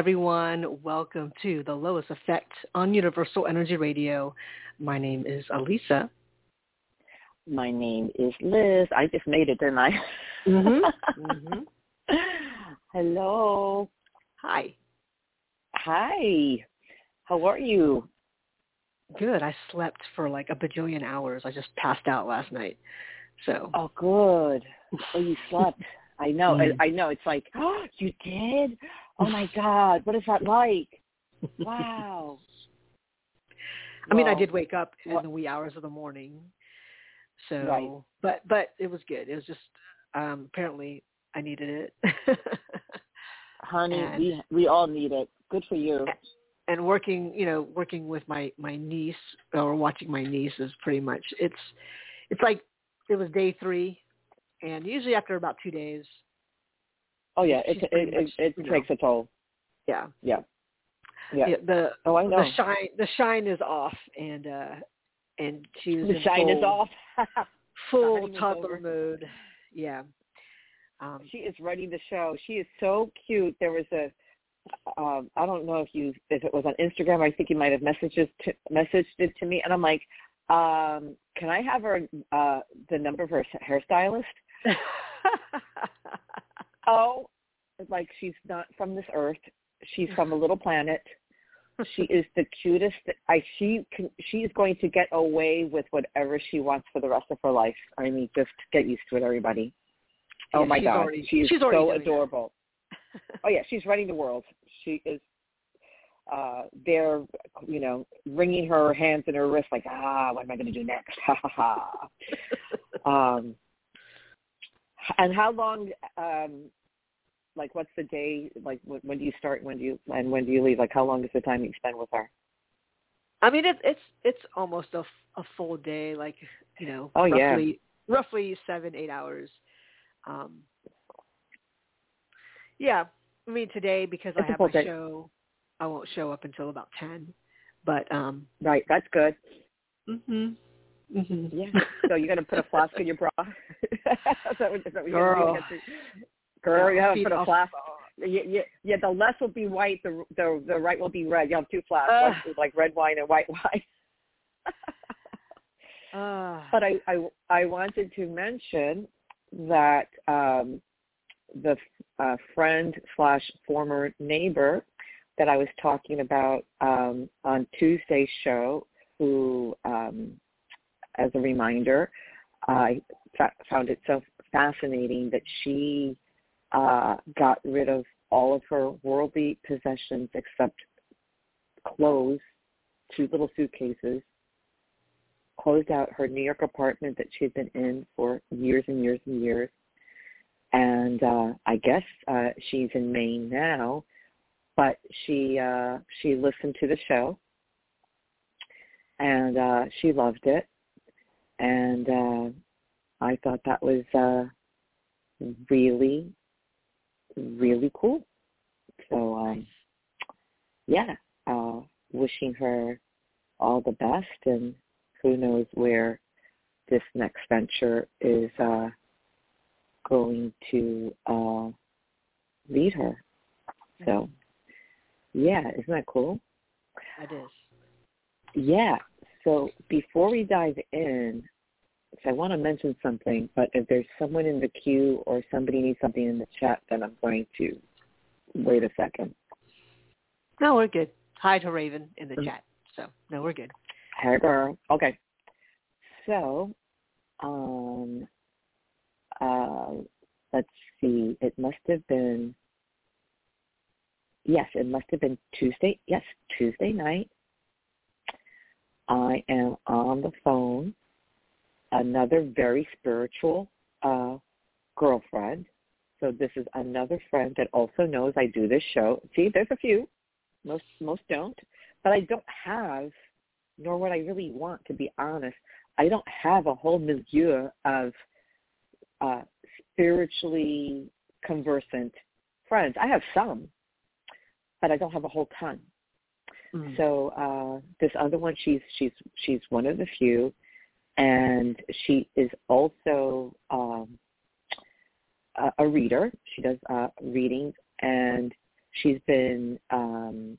Everyone. Welcome to the L.O.I.S. Effect on Universal Energy Radio. My name is Alyssa. My name is Liz. I just made it, didn't I? Mm-hmm. mm-hmm. Hello. Hi. Hi. How are you? Good. I slept for like a bajillion hours. I just passed out last night. So. Oh, good. Oh, you slept. I know. Mm. I, I know. It's like, oh, you did? Oh my God. What is that like? Wow. I mean, I did wake up in the wee hours of the morning. So, Right. but but it was good. It was just um apparently I needed it. Honey, and- we we all need it. Good for you. and working, you know, working with my my niece or watching my niece is pretty much it's it's like it was day 3 and usually after about 2 days, Oh yeah, it it pretty it, it you know, takes a toll. yeah. Yeah. Yeah. the- the Oh, I know. the shine the shine is off and uh and she was The in shine is off. full toddler over. mode yeah um she is running the show. She is so cute. There was a, um, I don't know if you if it was on Instagram. I think you might have messages to, messaged it to me, and I'm like, um, can I have her uh, the number of her hairstylist? Oh, like she's not from this earth. She's from a little planet. She is the cutest. I she can is going to get away with whatever she wants for the rest of her life. I mean, just get used to it, everybody. Oh Yeah, my she's God, already- she is she's already so adorable. oh yeah, she's running the world. She is. Uh, they're, you know, wringing her hands and her wrists like, ah, what am I going to do next? Ha ha ha. Um, and how long? Um, like, what's the day? Like, when, when do you start? When do you and when do you leave? Like, how long is the time you spend with her? i mean it's it's it's almost a, a full day like you know Oh, yeah. roughly roughly seven eight hours um yeah i mean today because It's i have my day. show i won't show up until about ten but um Right, that's good. mhm Mm-hmm. Yeah. so you're gonna put a flask in your bra? is that what, is that what you're Girl. Girl, you Yeah, have to put a flask. Yeah, yeah, yeah, the left will be white, the the the right will be red. You have two flasks, Ugh. like, like red wine and white wine. Ah. but I, I I wanted to mention that um, the uh, friend slash former neighbor that I was talking about um, on Tuesday's show, who, um, as a reminder, I fa- found it so fascinating that she uh, got rid of all of her worldly possessions except clothes, two little suitcases, closed out her New York apartment that she'd been in for years and years and years. And uh I guess uh she's in Maine now, but she uh she listened to the show and uh she loved it. And uh I thought that was uh really really cool. So um yeah, uh wishing her all the best and who knows where this next venture is uh, going to uh, lead her. So, yeah, isn't that cool? it is Yeah. So before we dive in, I want to mention something, but if there's someone in the queue or somebody needs something in the chat, then I'm going to wait a second. no we're good hi to raven in the Mhm. chat so no we're good Hey girl. Okay. So, um, uh, let's see. It must have been. Yes, it must have been Tuesday. Yes, Tuesday night. I am on the phone. Another very spiritual uh, girlfriend. So this is another friend that also knows I do this show. See, there's a few. Most most don't, but I don't have nor what I really want, to be honest. I don't have a whole milieu of uh, spiritually conversant friends. I have some, but I don't have a whole ton. Mm. So uh, this other one, she's she's she's one of the few, and she is also um, a, a reader. She does uh, readings, and She's been um,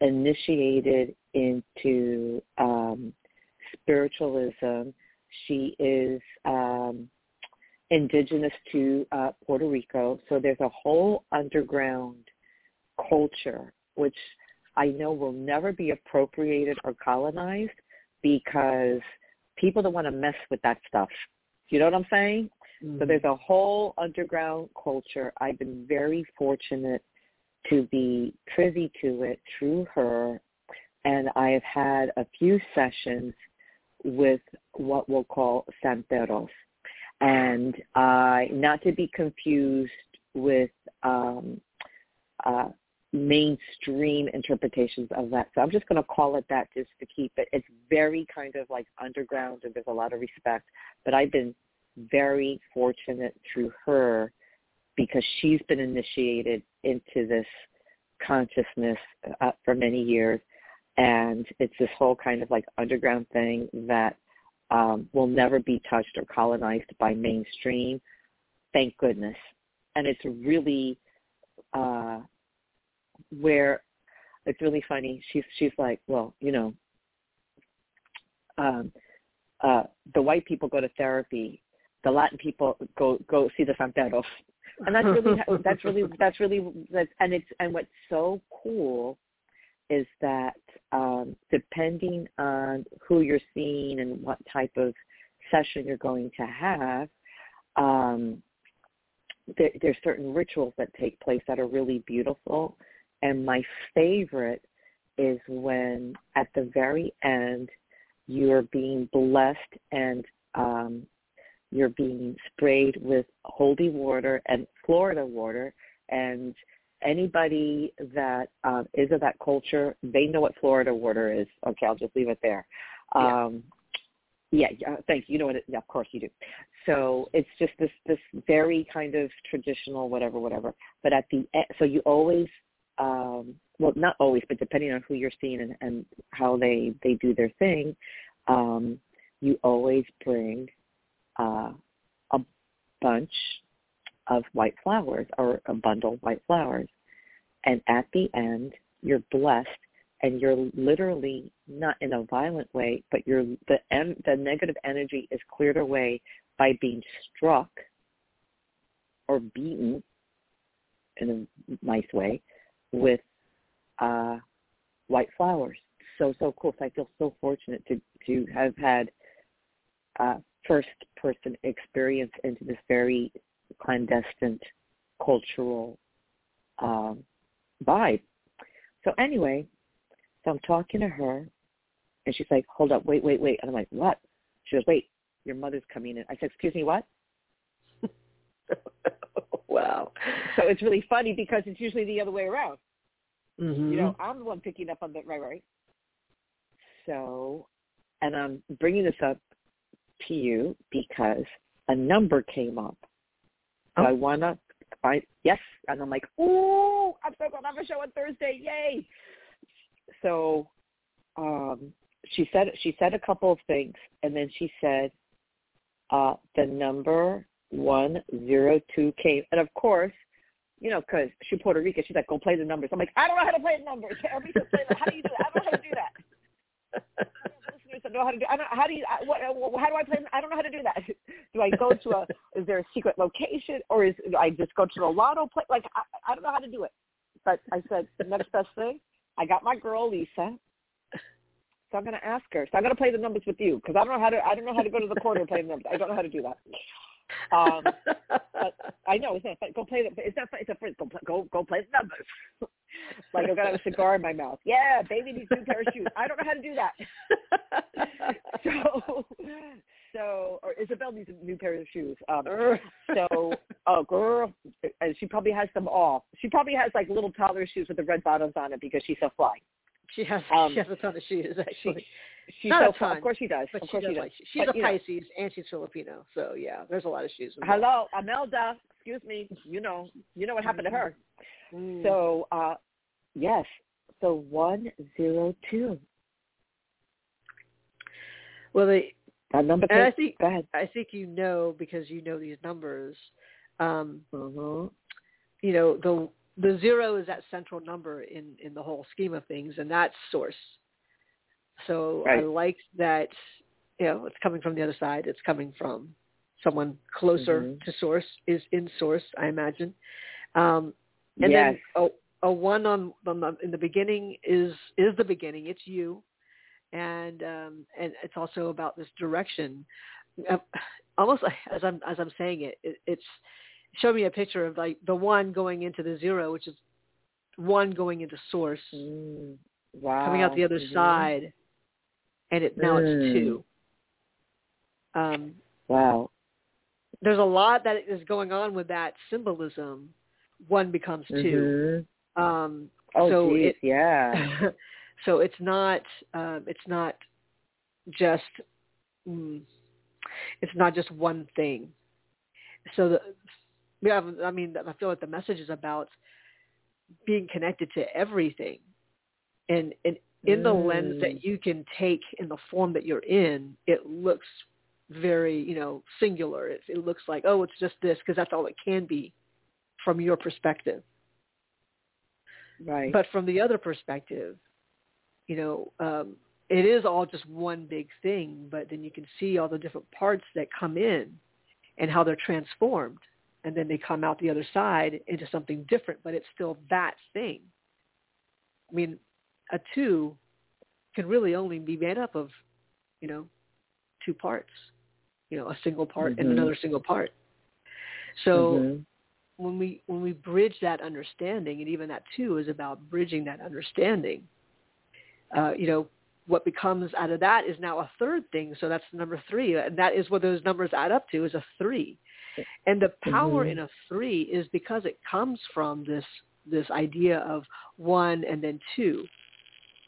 initiated into um, spiritualism. She is um, indigenous to uh, Puerto Rico, so there's a whole underground culture which I know will never be appropriated or colonized because people don't want to mess with that stuff. You know what I'm saying? Mm-hmm. So there's a whole underground culture. I've been very fortunate to be privy to it through her, and I have had a few sessions with what we'll call santeros, and uh, not to be confused with um, uh, mainstream interpretations of that. So I'm just going to call it that just to keep it. It's very kind of like underground and there's a lot of respect. But I've been very fortunate through her because she's been initiated into this consciousness uh, for many years. And it's this whole kind of like underground thing that um, will never be touched or colonized by mainstream. Thank goodness. And it's really uh, where it's really funny. She's she's like, well, you know, um, uh, the white people go to therapy, the Latin people go go see the santeros, and that's really that's really that's really that's and it's and what's so cool is that um, depending on who you're seeing and what type of session you're going to have, um, there, there's certain rituals that take place that are really beautiful and my favorite is when at the very end you're being blessed and um, you're being sprayed with holy water and Florida water. And anybody that um, is of that culture, they know what Florida water is. Okay, I'll just leave it there. Yeah. Um, yeah, yeah, thank you. You know what? It, yeah, of course you do. So it's just this this very kind of traditional, whatever, whatever. But at the end, so you always well, not always, but depending on who you're seeing and, and how they they do their thing, um, you always bring uh, a bunch of white flowers or a bundle of white flowers, and at the end, you're blessed, and you're literally not in a violent way, but you're the the negative energy is cleared away by being struck or beaten in a nice way with uh, white flowers. So so cool. So I feel so fortunate to to have had uh, first person experience into this very clandestine cultural um, vibe. So anyway, so I'm talking to her, and she's like, "Hold up, wait, wait, wait," and I'm like, "What?" She goes, "Wait, your mother's coming in." I said, "Excuse me, what?" wow. So it's really funny because it's usually the other way around. Mm-hmm. You know, I'm the one picking up on the right, right. So, and I'm bringing this up to you because a number came up. So oh. I want to I yes, and I'm like, oh, I'm so glad I have a show on Thursday, yay! So, um, she said she said a couple of things, and then she said uh, the number one zero two came, and of course, you know, because she's Puerto Rican, she's like, go play the numbers. I'm like, I don't know how to play the numbers. Tell me to play them. How do you do that? I don't know how to do that. Listeners know how to do. I don't. How do you? What? How do I play? I don't know how to do that. Do I go to a? Is there a secret location, or is do I just go to the lotto play? Like I, I don't know how to do it. But I said the next best thing. I got my girl Lisa. So I'm going to ask her. So I'm going to play the numbers with you because I don't know how to. I don't know how to go to the corner and play the numbers. I don't know how to do that. Um, I know it's not fun. Go play the. It's not fun. It's a fun. Go go go play the numbers. like I've got a cigar in my mouth. Yeah, baby needs new pair of shoes. I don't know how to do that. so so or Isabel needs a new pair of shoes. Um, so oh girl, and she probably has them all. She probably has like little toddler shoes with the red bottoms on it because she's so fly. She has um, she has a ton of shoes actually. She, she's Not so, a ton, of course she does. But of she does she does. Like, she's but, a Pisces know. and she's Filipino, so yeah, there's a lot of shoes. Hello, Imelda. Excuse me. You know, you know what happened mm-hmm. to her. Mm. So uh yes, so one zero two. Well, the that number. I think Go ahead. I think you know because you know these numbers. Um, mm-hmm. You know the the zero is that central number in in the whole scheme of things, and that's source. So right. I like that. You know, it's coming from the other side. It's coming from someone closer mm-hmm. to source is in source, I imagine. Um, and yes. then a, a one on, on the, in the beginning is is the beginning. It's you, and um, and it's also about this direction. Uh, almost as I'm as I'm saying it, it, it's show me a picture of like the one going into the zero, which is one going into source, mm. wow. coming out the other mm-hmm. side, and it now mm. it's two. Um, wow. There's a lot that is going on with that symbolism. One becomes 2 mm-hmm. Um, oh, so geez, it, yeah. so it's not um, it's not just mm, it's not just one thing. So the yeah, I mean, I feel like the message is about being connected to everything, and and in the mm. lens that you can take in the form that you're in, it looks very you know singular. It, it looks like oh, it's just this because that's all it can be from your perspective. Right. But from the other perspective, you know, um, it is all just one big thing. But then you can see all the different parts that come in and how they're transformed and then they come out the other side into something different, but it's still that thing. I mean, a two can really only be made up of, you know, two parts, you know, a single part mm-hmm. and another single part. So mm-hmm. when we when we bridge that understanding, and even that two is about bridging that understanding, uh, you know, what becomes out of that is now a third thing. So that's number three, and that is what those numbers add up to is a three. And the power mm-hmm. in a three is because it comes from this this idea of one and then two.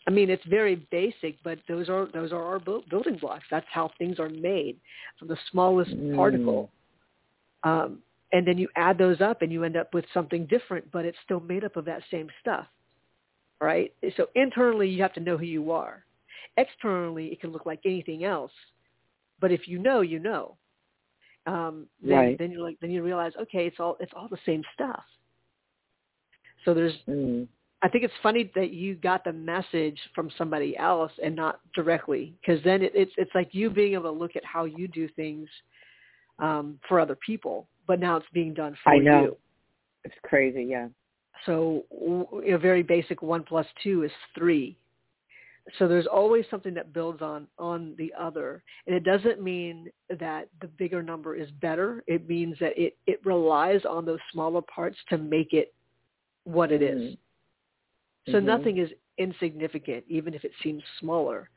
I mean, it's very basic, but those are those are our building blocks. That's how things are made from the smallest mm. particle. Um, and then you add those up, and you end up with something different, but it's still made up of that same stuff, right? So internally, you have to know who you are. Externally, it can look like anything else, but if you know, you know um, then right. then you like then you realize okay it's all it's all the same stuff. So there's mm. I think it's funny that you got the message from somebody else and not directly because then it, it's it's like you being able to look at how you do things um, for other people, but now it's being done for you. I know. you. It's crazy, yeah. So a very basic one plus two is three so there's always something that builds on on the other. And it doesn't mean that the bigger number is better. It means that it it relies on those smaller parts to make it what it is. Mm-hmm. so nothing is insignificant even if it seems smaller.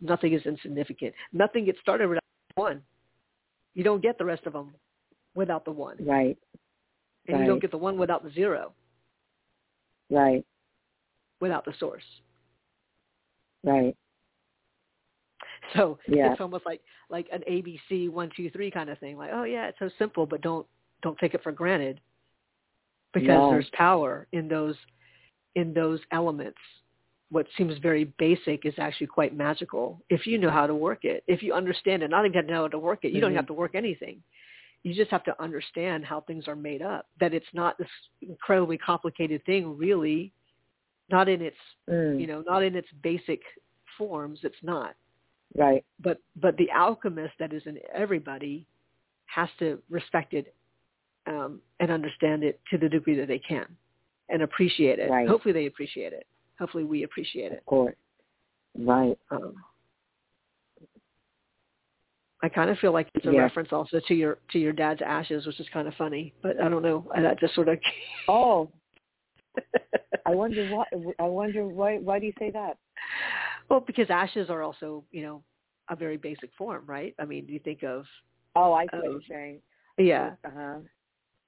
Nothing is insignificant. Nothing gets started without one. You don't get the rest of them without the one. Right. And right. you don't get the one without the zero. Right. Without the source Right. So yeah. it's almost like like an ABC one two three kind of thing. Like, oh yeah, it's so simple, but don't don't take it for granted because no. there's power in those in those elements. What seems very basic is actually quite magical if you know how to work it. If you understand it, not even to know how to work it, you mm-hmm. don't have to work anything. You just have to understand how things are made up. That it's not this incredibly complicated thing, really, not in its mm. you know not in its basic forms it's not right but but the alchemist that is in everybody has to respect it um, and understand it to the degree that they can and appreciate it right. hopefully they appreciate it hopefully we appreciate it of course right um, I kind of feel like it's a reference also to your to your dad's ashes, which is kind of funny, but I don't know. That just sort of. oh, I wonder why. I wonder why. Why do you say that? Well, because ashes are also, you know, a very basic form, right? I mean, you think of. Oh, I see what you're saying. Yeah. Uh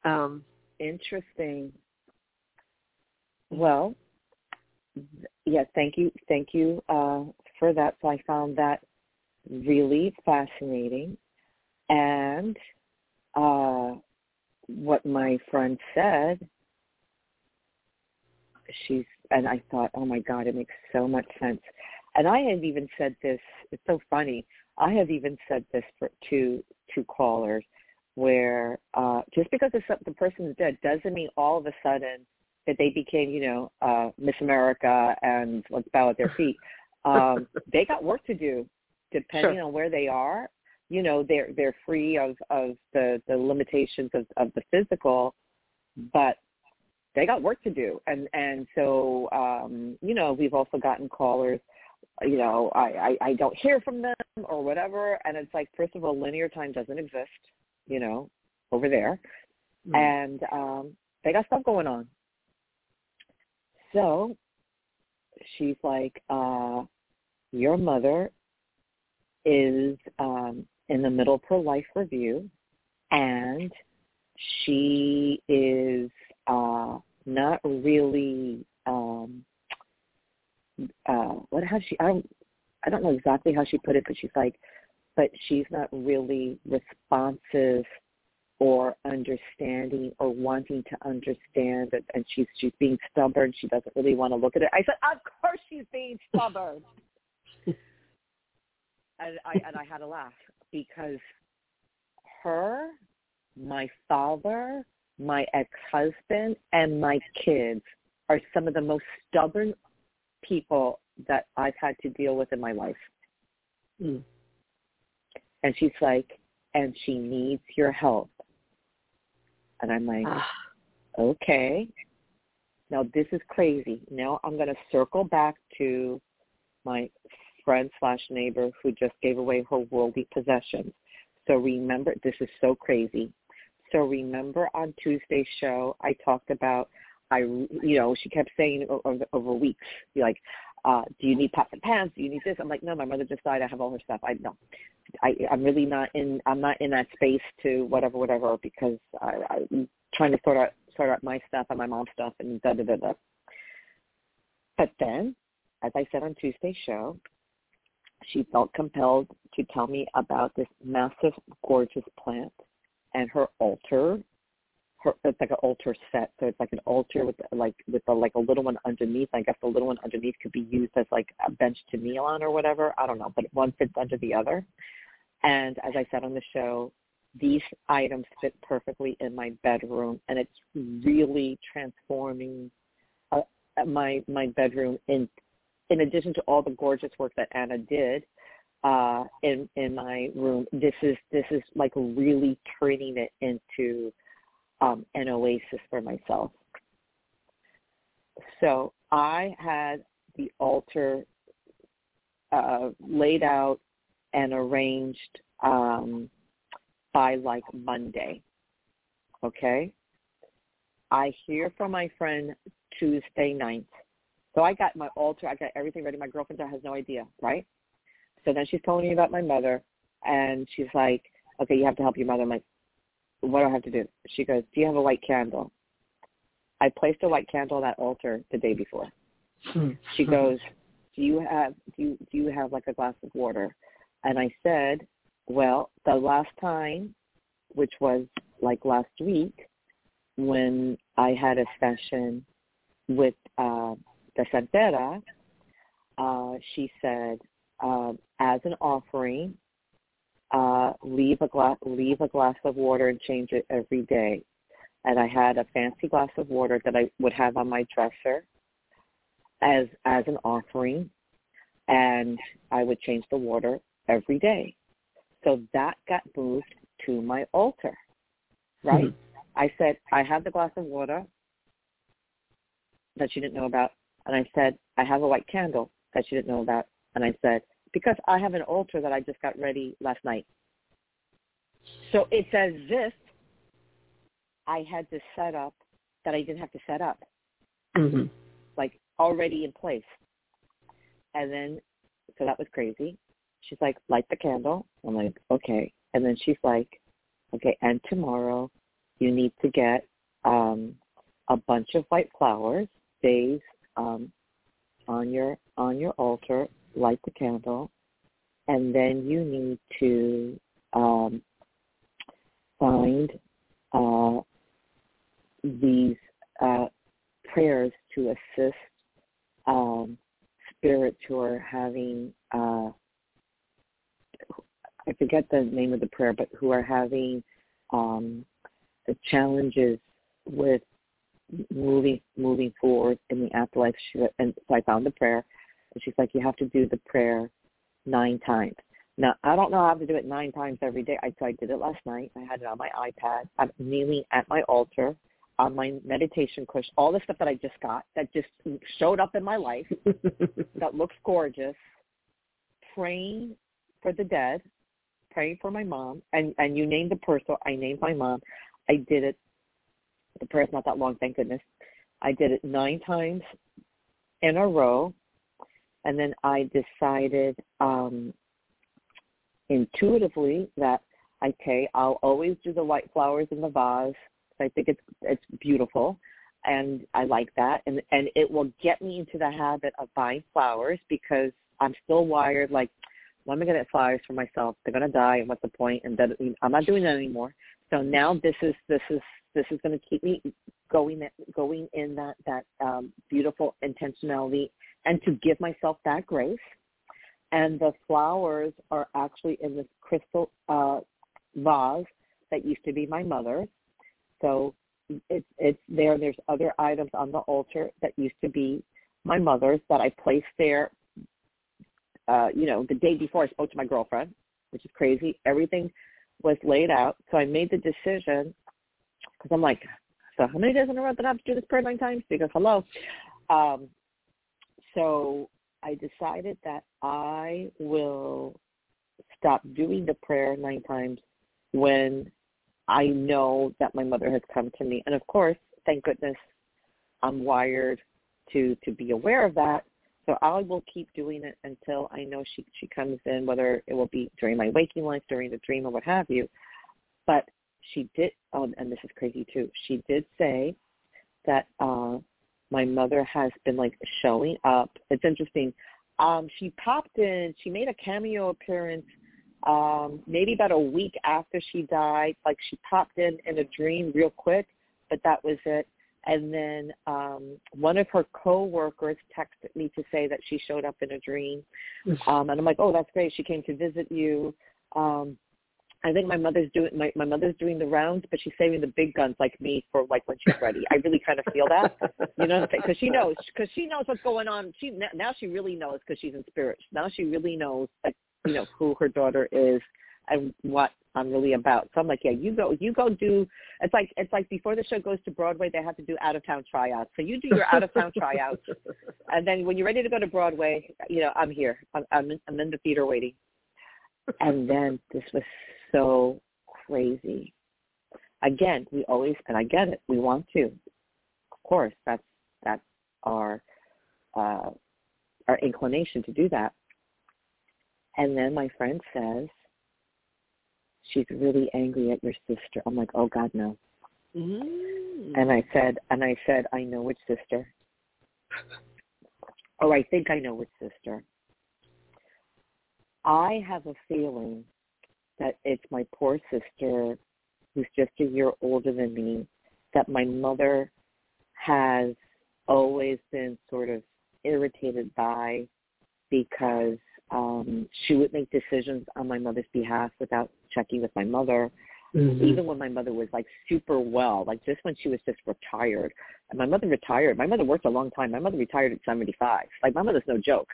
huh. Um, Interesting. Well, yeah. thank you, thank you uh, for that. So I found that really fascinating, and uh, what my friend said she's and I thought, oh my God, it makes so much sense. And I have even said this. It's so funny. I have even said this for, to to callers, where uh, just because the, the person is dead doesn't mean all of a sudden that they became, you know, uh, Miss America and let's bow at their feet. Um, they got work to do, depending Sure. on where they are. You know, they're they're free of of the the limitations of of the physical, but they got work to do. And and so, um, you know, we've also gotten callers. You know, I, I I don't hear from them or whatever, and it's like, first of all, linear time doesn't exist. You know, over there Mm. and um they got stuff going on. So she's like, uh, your mother is um in the middle of her life review and she is uh not really um uh what how she I don't I don't know exactly how she put it, but she's like but she's not really responsive or understanding or wanting to understand and, she's she's being stubborn. She doesn't really want to look at it. I said of course she's being stubborn. And i and i had to laugh because her my father my ex-husband and my kids are some of the most stubborn people that i've had to deal with in my life Mm. and she's like and she needs your help and i'm like Ah. okay. Now this is crazy. Now I'm going to circle back to my friend slash neighbor who just gave away her worldly possessions. So remember, this is so crazy. So remember on Tuesday's show, I talked about, I, you know, she kept saying over, over weeks, like, uh, do you need pots and pans? Do you need this? I'm like, no, my mother just died. I have all her stuff. I no, I, I'm really not in. I'm not in that space to whatever, whatever, because I, I'm trying to sort out sort out my stuff and my mom's stuff and da da da da. But then, as I said on Tuesday's show, she felt compelled to tell me about this massive, gorgeous plant and her altar. Her, it's like an altar set, so it's like an altar with like with a, like a little one underneath. I guess the little one underneath could be used as like a bench to kneel on or whatever. I don't know, but one fits under the other. And as I said on the show, these items fit perfectly in my bedroom, and it's really transforming uh, my my bedroom. In in addition to all the gorgeous work that Anna did uh, in in my room, this is this is like really turning it into um, an oasis for myself. So I had the altar uh, laid out and arranged um, by like Monday. Okay? I hear from my friend Tuesday night. So I got my altar, I got everything ready. My girlfriend has no idea, right? So then she's telling me about my mother and she's like, Okay, you have to help your mother. I'm like, What do I have to do? She goes, Do you have a white candle? I placed a white candle on that altar the day before. She goes, Do you have do you do you have like a glass of water? And I said, Well, the last time which was like last week when I had a session with uh, the Santera, uh, she said, uh, as an offering, uh, leave a glass leave a glass of water and change it every day. And I had a fancy glass of water that I would have on my dresser as as an offering, and I would change the water every day. So that got moved to my altar, right? Mhm. I said, I have the glass of water that she didn't know about. And I said, I have a white candle that she didn't know about. And I said, because I have an altar that I just got ready last night. So it's as if I had this set up that I didn't have to set up, Mhm. like already in place. And then, so that was crazy. She's like, light the candle. I'm like, okay. And then she's like, okay, and tomorrow you need to get um, a bunch of white flowers, vase um, on your on your altar, light the candle, and then you need to um, find uh, these uh, prayers to assist um, spirits who are having uh, I forget the name of the prayer, but who are having um, the challenges with moving moving forward in the afterlife. And so I found the prayer, and she's like, you have to do the prayer nine times. Now I don't know how to do it nine times every day. I so I did it last night. I had it on my iPad. I'm kneeling at my altar on my meditation cushion. All the stuff that I just got that just showed up in my life that looks gorgeous. Praying for the dead, praying for my mom, and and you named the person. I named my mom. I did it. The prayer's not that long, thank goodness. I did it nine times in a row, and then I decided um, intuitively that okay, I'll always do the white flowers in the vase. I think it's it's beautiful, and I like that, and and it will get me into the habit of buying flowers because I'm still wired like when am I going to get flowers for myself? They're going to die, and what's the point? And that I'm not doing that anymore. So now this is this is this is going to keep me going going in that that um, beautiful intentionality, and to give myself that grace. And the flowers are actually in this crystal uh, vase that used to be my mother's. So it's it's there. There's other items on the altar that used to be my mother's that I placed there uh, you know, the day before I spoke to my girlfriend, which is crazy. Everything was laid out. So I made the decision because I'm like, so how many days in a row did I have to do this prayer nine times? Because hello. Um, so I decided that I will stop doing the prayer nine times when I know that my mother has come to me. And of course, thank goodness I'm wired to to be aware of that so I will keep doing it until I know she she comes in, whether it will be during my waking life, during the dream, or what have you. But she did, oh, and this is crazy too. She did say that uh my mother has been like showing up. It's interesting. Um, she popped in. She made a cameo appearance um, maybe about a week after she died. Like she popped in in a dream real quick, but that was it. And then um, one of her coworkers texted me to say that she showed up in a dream. Um, and I'm like, oh, that's great. She came to visit you. Um, I think my mother's doing my, my mother's doing the rounds, but she's saving the big guns like me for like when she's ready. I really kind of feel that, you know, because she knows because she knows what's going on. She now she really knows because she's in spirit. Now she really knows like you know who her daughter is and what I'm really about. So I'm like, yeah, you go, you go do. It's like it's like before the show goes to Broadway, they have to do out of town tryouts. So you do your out of town tryouts, and then when you're ready to go to Broadway, you know, I'm here. I'm I'm in, I'm in the theater waiting. And then this was so crazy. Again, we always, and I get it. We want to, of course. That's that's our uh, our inclination to do that. And then my friend says, she's really angry at your sister. I'm like, oh God, no. Mm. And I said, and I said, I know which sister. oh, I think I know which sister. I have a feeling that it's my poor sister who's just a year older than me that my mother has always been sort of irritated by because um, she would make decisions on my mother's behalf without checking with my mother. Mm-hmm. Even when my mother was like super well, like just when she was just retired. And my mother retired. My mother worked a long time. My mother retired at 75. Like my mother's no joke.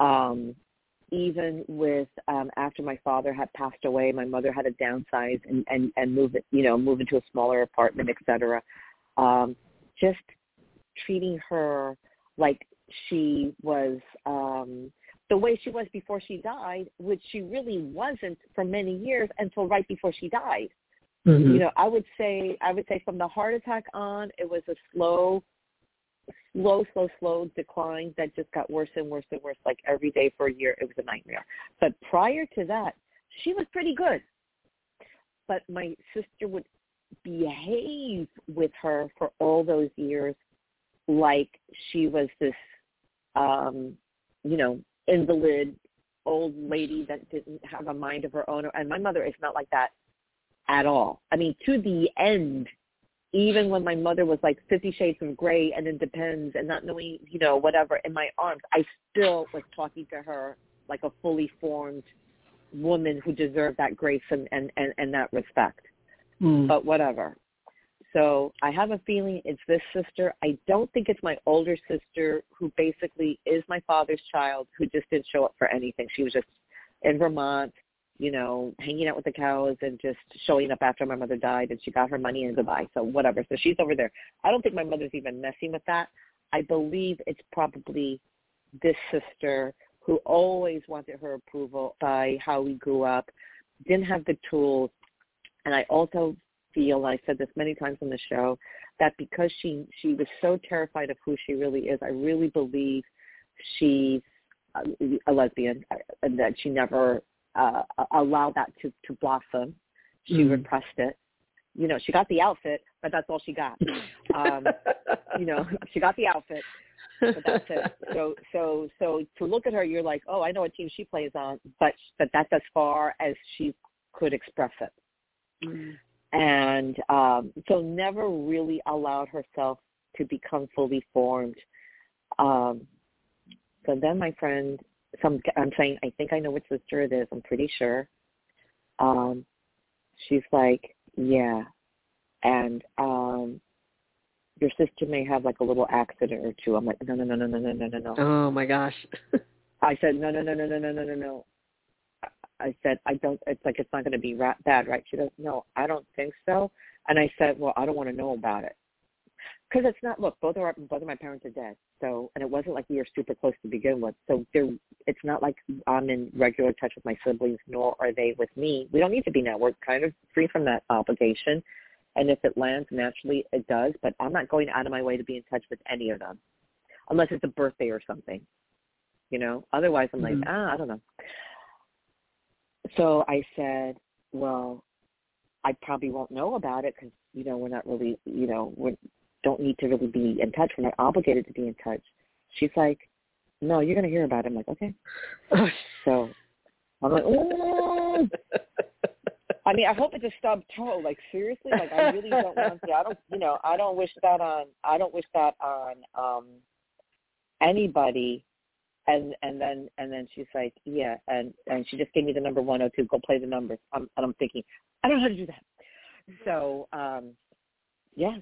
Um, even with um after my father had passed away, my mother had to downsize and and and move it, you know, move into a smaller apartment, etc. Um, just treating her like she was um the way she was before she died, which she really wasn't for many years until right before she died. Mm-hmm. You know, I would say I would say from the heart attack on, it was a slow, slow, slow, slow decline that just got worse and worse and worse. Like every day for a year, it was a nightmare. But prior to that, she was pretty good. But my sister would behave with her for all those years like she was this um you know invalid old lady that didn't have a mind of her own. And my mother is not like that at all. I mean, to the end, even when my mother was like Fifty Shades of Grey and it depends and not knowing, you know, whatever in my arms, I still was talking to her like a fully formed woman who deserved that grace and, and, and, and that respect. Mm. But whatever. So I have a feeling it's this sister. I don't think it's my older sister who basically is my father's child who just didn't show up for anything. She was just in Vermont, you know, hanging out with the cows and just showing up after my mother died and she got her money and goodbye. So whatever. So she's over there. I don't think my mother's even messing with that. I believe it's probably this sister who always wanted her approval by how we grew up, didn't have the tools. And I also feel, I said this many times on the show, that because she she was so terrified of who she really is, I really believe she's a lesbian and that she never uh, allowed that to to blossom. She mm. repressed it. You know, she got the outfit, but that's all she got. Um, you know, she got the outfit, but that's it. So, so, so to look at her, you're like, oh, I know what team she plays on, but but that's as far as she could express it. Mm and um, so never really allowed herself to become fully formed. Um, so then my friend, some I'm saying I think I know which sister it is. I'm pretty sure. Um, she's like, yeah, and um, your sister may have like a little accident or two. I'm like, no, no, no, no, no, no, no, no, no. Oh my gosh. I said, no, no, no, no, no, no, no, no, no. I said, I don't, it's like, it's not going to be ra- bad, right? She goes, no, I don't think so. And I said, well, I don't want to know about it. Because it's not, look, both of our, both of my parents are dead. So, and it wasn't like we were super close to begin with. So there, it's not like I'm in regular touch with my siblings, nor are they with me. We don't need to be now. We're kind of free from that obligation. And if it lands naturally, it does. But I'm not going out of my way to be in touch with any of them, unless it's a birthday or something. You know, otherwise I'm mm-hmm. like, ah, I don't know so I said, well, I probably won't know about it because you know we're not really, you know, we don't need to really be in touch. We're not obligated to be in touch. She's like, no, you're gonna hear about it. I'm like, okay. so I'm like, oh. I mean, I hope it's a stub toe. Like seriously, like I really don't want to. I don't, you know, I don't wish that on. I don't wish that on um anybody and and then and then she's like, yeah, and and she just gave me the number 102. Go play the numbers. I'm, and I'm thinking, I don't know how to do that. So, um, yeah,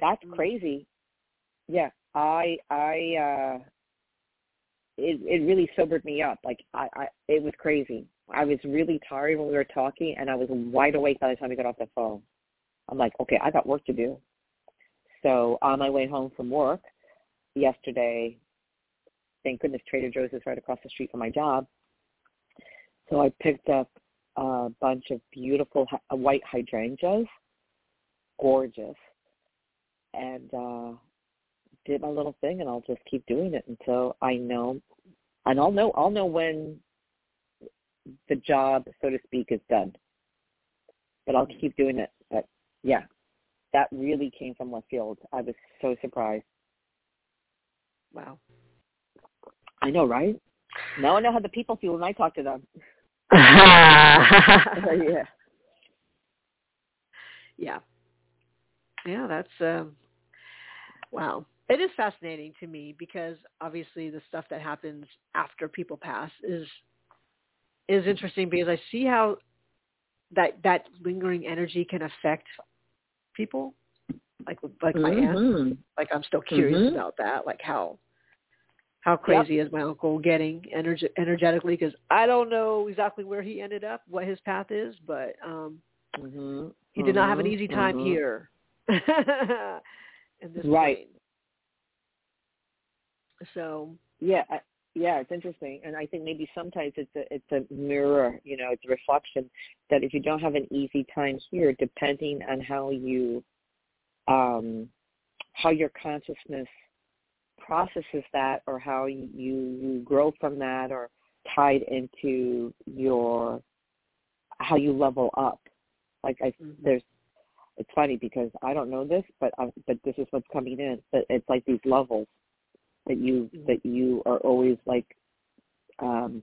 that's mm-hmm. crazy. Yeah, I I uh, it it really sobered me up. Like I, I it was crazy. I was really tired when we were talking, and I was wide awake by the time we got off the phone. I'm like, okay, I got work to do. So on my way home from work yesterday, thank goodness Trader Joe's is right across the street from my job. So I picked up a bunch of beautiful white hydrangeas, gorgeous, and uh, did my little thing, and I'll just keep doing it until I know, and I'll know I'll know when the job, so to speak, is done. But I'll keep doing it. But yeah, that really came from left field. I was so surprised. Wow. I know, right? Now I know how the people feel when I talk to them. yeah. Yeah. Yeah, that's um wow. It is fascinating to me because obviously the stuff that happens after people pass is is interesting because I see how that that lingering energy can affect people. Like like my mm-hmm. aunt. Like I'm still curious mm-hmm. about that. Like how how crazy yep. is my uncle getting energe- energetically? Because I don't know exactly where he ended up, what his path is, but um, mm-hmm. he did mm-hmm. not have an easy time mm-hmm. here. in this right. Plane. So yeah, yeah, it's interesting, and I think maybe sometimes it's a it's a mirror, you know, it's a reflection that if you don't have an easy time here, depending on how you, um, how your consciousness processes that or how you, you grow from that or tied into your how you level up. Like I, mm-hmm. there's, it's funny because I don't know this, but I, but this is what's coming in. But it's like these levels that you mm-hmm. that you are always like um,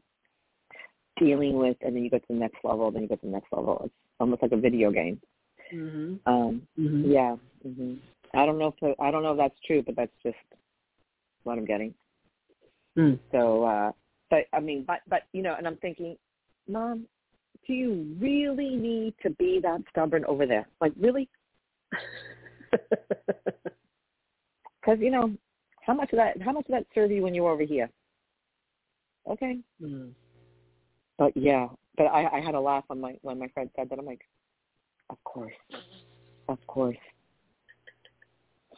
dealing with, and then you go to the next level, then you go to the next level. It's almost like a video game. Mm-hmm. Um, mm-hmm. Yeah. Mm-hmm. I don't know if I don't know if that's true, but that's just what I'm getting. Mm. So, uh, but I mean, but but you know, and I'm thinking, mom, do you really need to be that stubborn over there? Like, really? Because you know, how much of that? How much of that serve you when you were over here? Okay. Mm. But yeah, but I, I had a laugh when my when my friend said that. I'm like, of course, of course.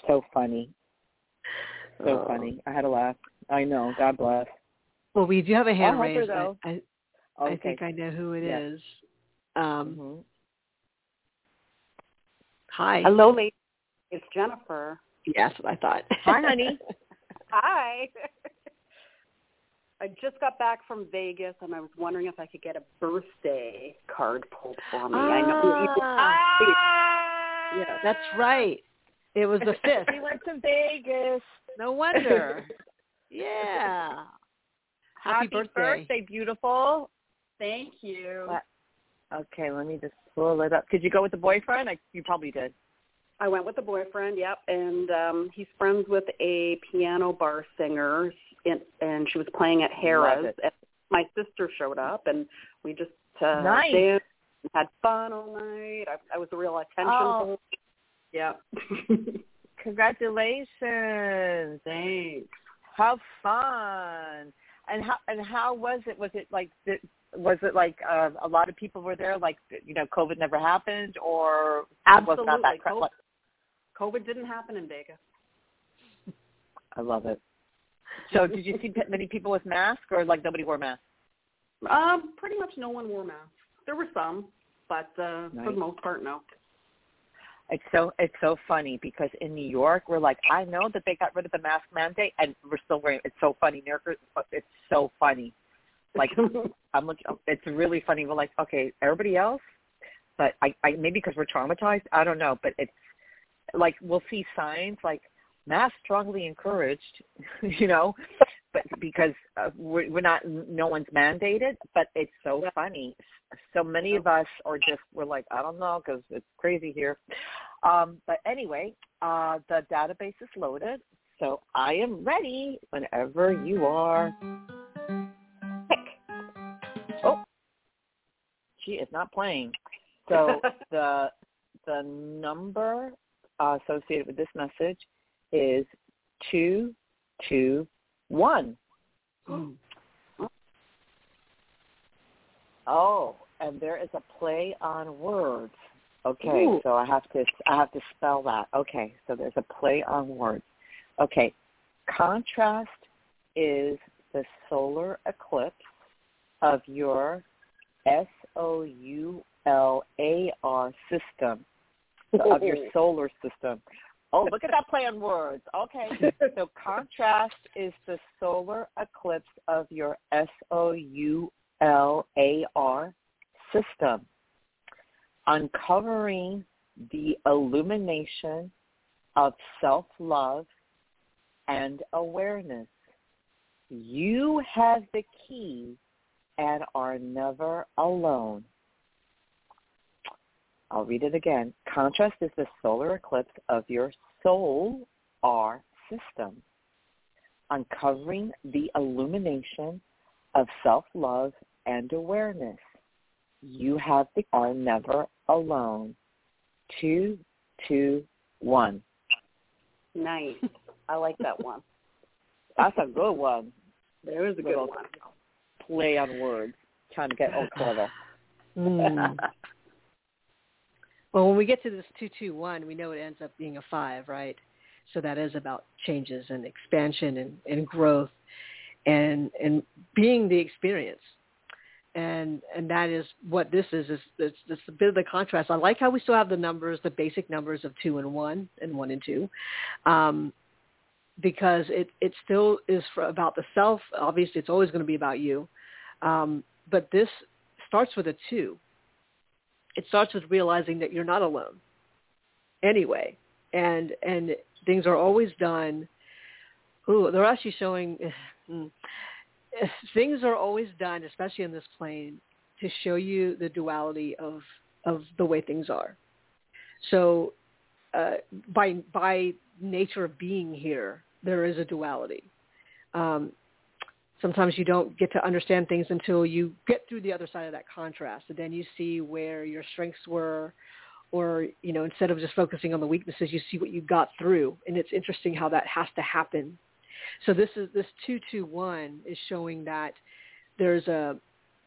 So funny. So Oh. funny. I had a laugh. I know. God bless. Well, we do have a hand I'll her, raised. I. I, Okay. I think I know who it is. Yeah. Um, Mhm. Hi. Hello, ladies. It's Jennifer. Yeah, that's what I thought. Hi, honey. Hi. I just got back from Vegas, and I was wondering if I could get a birthday card pulled for me. I know. Ah. Yeah. That's right. It was the fifth. we went to Vegas. No wonder. Yeah. Happy, birthday. beautiful. Thank you. What? Okay, let me just pull it up. Did you go with the boyfriend? I, you probably did. I went with the boyfriend. Yep, and um he's friends with a piano bar singer, and, and she was playing at Harrah's. And my sister showed up, and we just uh, Nice. danced and had fun all night. I, I was a real attention Oh. Yep. Congratulations. Thanks. Have fun. And how and how was it? Was it like was it like uh, a lot of people were there? Like you know, COVID never happened, or Absolutely. was not that cra- COVID, like- COVID didn't happen in Vegas. I love it. So, did you see many people with masks, or like nobody wore masks? Um, pretty much no one wore masks. There were some, but uh, for the most part, no. It's so it's so funny because in New York we're like, I know that they got rid of the mask mandate, and we're still wearing. It's so funny, New Yorkers. It's so funny. Like I'm looking. It's really funny. We're like, okay, everybody else, but I, I maybe because we're traumatized. I don't know, but it's like we'll see signs like mask strongly encouraged, you know, but because uh, we're, we're not, no one's mandated. But it's so funny. So many of us are just we're like, I don't know, because it's crazy here. Um, but anyway, uh, the database is loaded, so I am ready whenever you are. Oh, she is not playing. So the the number uh, associated with this message is two two one. Oh, and there is a play on words. Okay, Ooh. so I have to I have to spell that. Okay, so there's a play on words. Okay, contrast is the solar eclipse of your S O U L A R system so of your solar system. Oh, look at that play on words. Okay. So contrast is the solar eclipse of your S O U L A R system. Uncovering the illumination of self-love and awareness. You have the key and are never alone. I'll read it again. Contrast is the solar eclipse of your soul R system, uncovering the illumination of self-love and awareness. You have the are never alone. Two, two, one. nice. I like that one. That's a good one. There was a good Little one. Play on words. Trying to get all clever. Mm. Well, when we get to this 221, we know it ends up being a 5, right? So that is about changes and expansion and, and growth and and being the experience. And and that is what this is. Is it's, it's a bit of the contrast. I like how we still have the numbers, the basic numbers of two and one and one and two, um, because it it still is for about the self. Obviously, it's always going to be about you, um, but this starts with a two. It starts with realizing that you're not alone. Anyway, and and things are always done. Ooh, they're actually showing. hmm, things are always done, especially in this plane, to show you the duality of of the way things are. So, uh, by by nature of being here, there is a duality. Um, sometimes you don't get to understand things until you get through the other side of that contrast, and then you see where your strengths were, or you know instead of just focusing on the weaknesses you see what you got through. And it's interesting how that has to happen. So this is this 221 is showing that there's a